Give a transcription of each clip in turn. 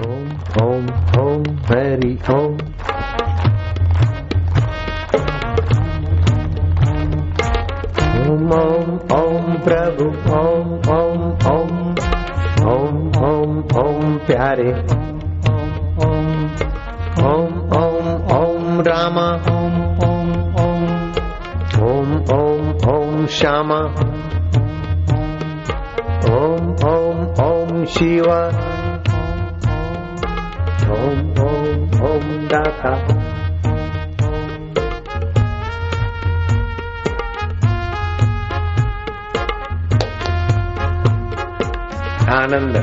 ओम ओम ओम हरि ओम ओम ओम ओम प्रभु ओम ओम ओम ओम ओम ओम प्यारे ओम ओम ओम ओम रामा ओम ओम ओम ओम ओम ओम श्यामा ओम ओम ओम शिवा ओम ओम ओम दाता आनंद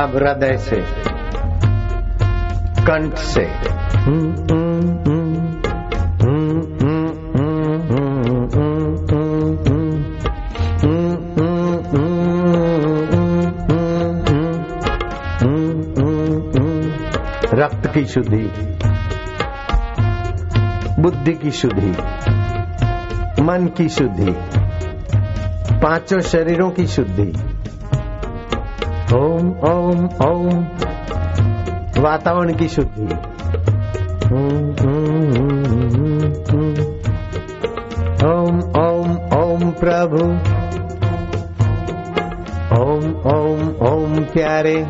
अब हृदय से कंठ से रक्त की शुद्धि, बुद्धि की शुद्धि, मन की शुद्धि, पाँचों शरीरों की शुद्धि। ओम ओम ओम। वातावरण की शुद्धि। प्रभु। ओम ओम ओम प्यारे।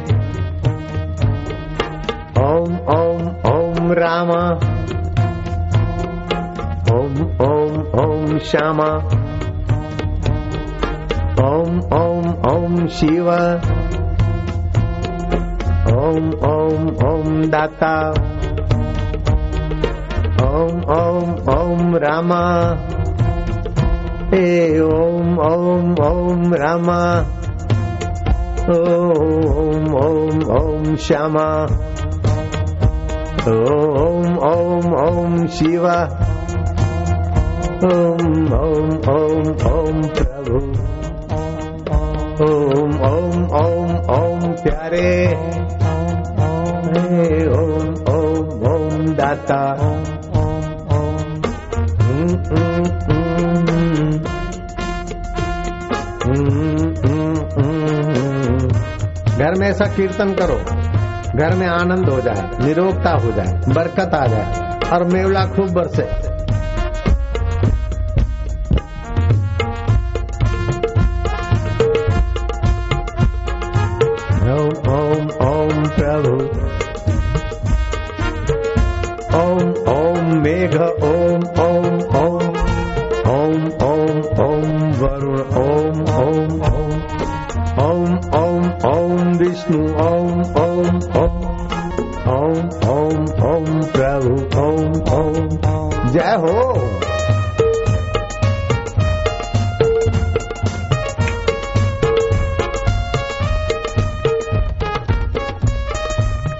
ओम ओम ओम रामा। ओम ओम ओम श्यामा। ओम ओम ओम शिवा। ओम ओम ओम दाता। ओम ओम ओम रामा। ए ओम ओम ओम रामा ओम ओम ओम श्यामा ओम ओम ओम शिवा ओम ओम ओम ओम प्रभु ओम ओम ओम ओम प्यारे हे ओम ओम ओम दाता घर में ऐसा कीर्तन करो। घर में आनंद हो जाए, निरोगता हो जाए, बरकत आ जाए और मेवला खूब बरसे। ओम ओम मेघ, ओम ओम ओम ओम जय हो।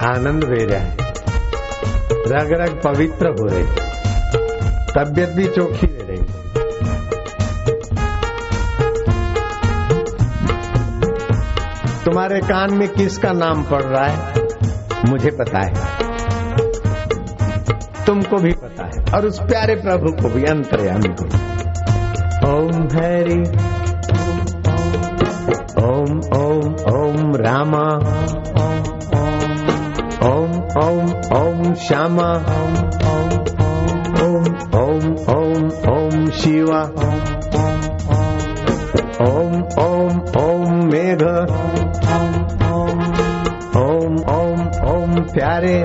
आनंद ले जाए रग रग पवित्र हो रहे तबियत भी चौखी रही तुम्हारे कान में किसका नाम पड़ रहा है? मुझे पता है। तुमको भी पता है। और उस प्यारे प्रभु को भी अंतर्यामी को ओम हरि। ओम ओम ओम रामा। ओम ओम ओम श्यामा। ओम ओम ओम ओम शिवा। ओम ओम ओम मेघ। ओम ओम ओम प्यारे।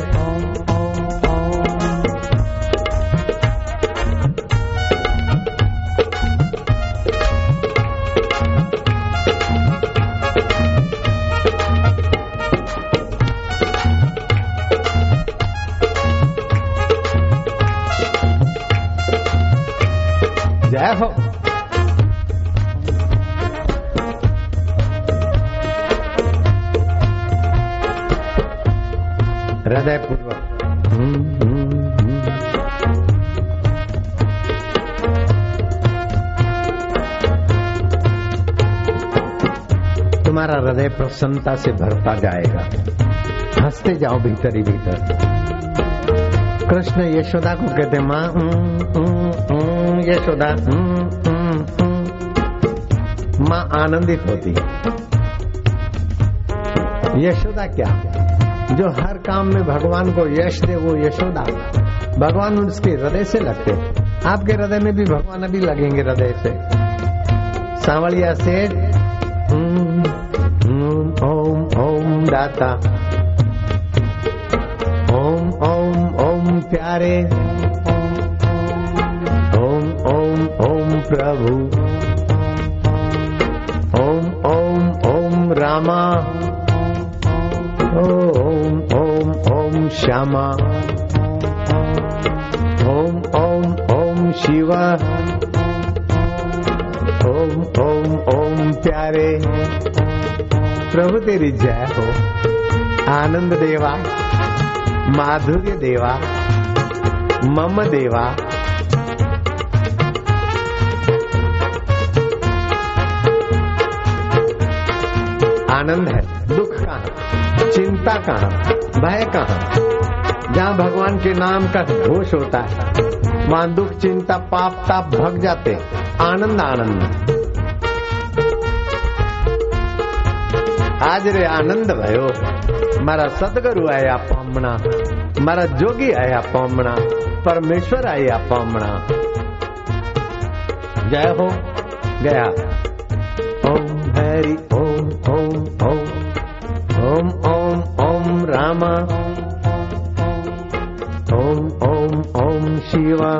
जय हो हृदय पूर्वक तुम्हारा हृदय प्रसन्नता से भरता जाएगा। हँसते जाओ भीतर ही भीतर कृष्ण यशोदा को कहते माँ यशोदा माँ आनंदित होती है। यशोदा क्या? जो हर काम में भगवान को यश दे, वो यशोदा। भगवान उसके हृदय से लगते आपके हृदय में भी भगवान अभी लगेंगे हृदय से। सांवलिया से ओम ओम, दाता। ओम ओम प्यारे। ओम ओम ओम प्रभु। ओम ओम ओम रामा। ओम ओम ओम श्यामा। ओम ओम ओम शिवा। ओम ओम ओम प्यारे। प्रभु तेरी जय हो। आनंद देवा। माधुर्य देवा। मम देवा आनंद है दुख कहाँ चिंता कहाँ भय कहाँ जहाँ भगवान के नाम का घोष होता है वहां दुख चिंता पाप ताप भग जाते आनंद आनंद आज रे आनंद भयो મારા સદગુરુ આયા પામણા મારા જોગી આયા પામણા પરમેશ્વર આયા પામણા જય હો ગયા ઓમ હરિ ઓમ ઓમ ઓમ ઓમ ઓમ ઓમ રામા ઓમ ઓમ ઓમ શિવા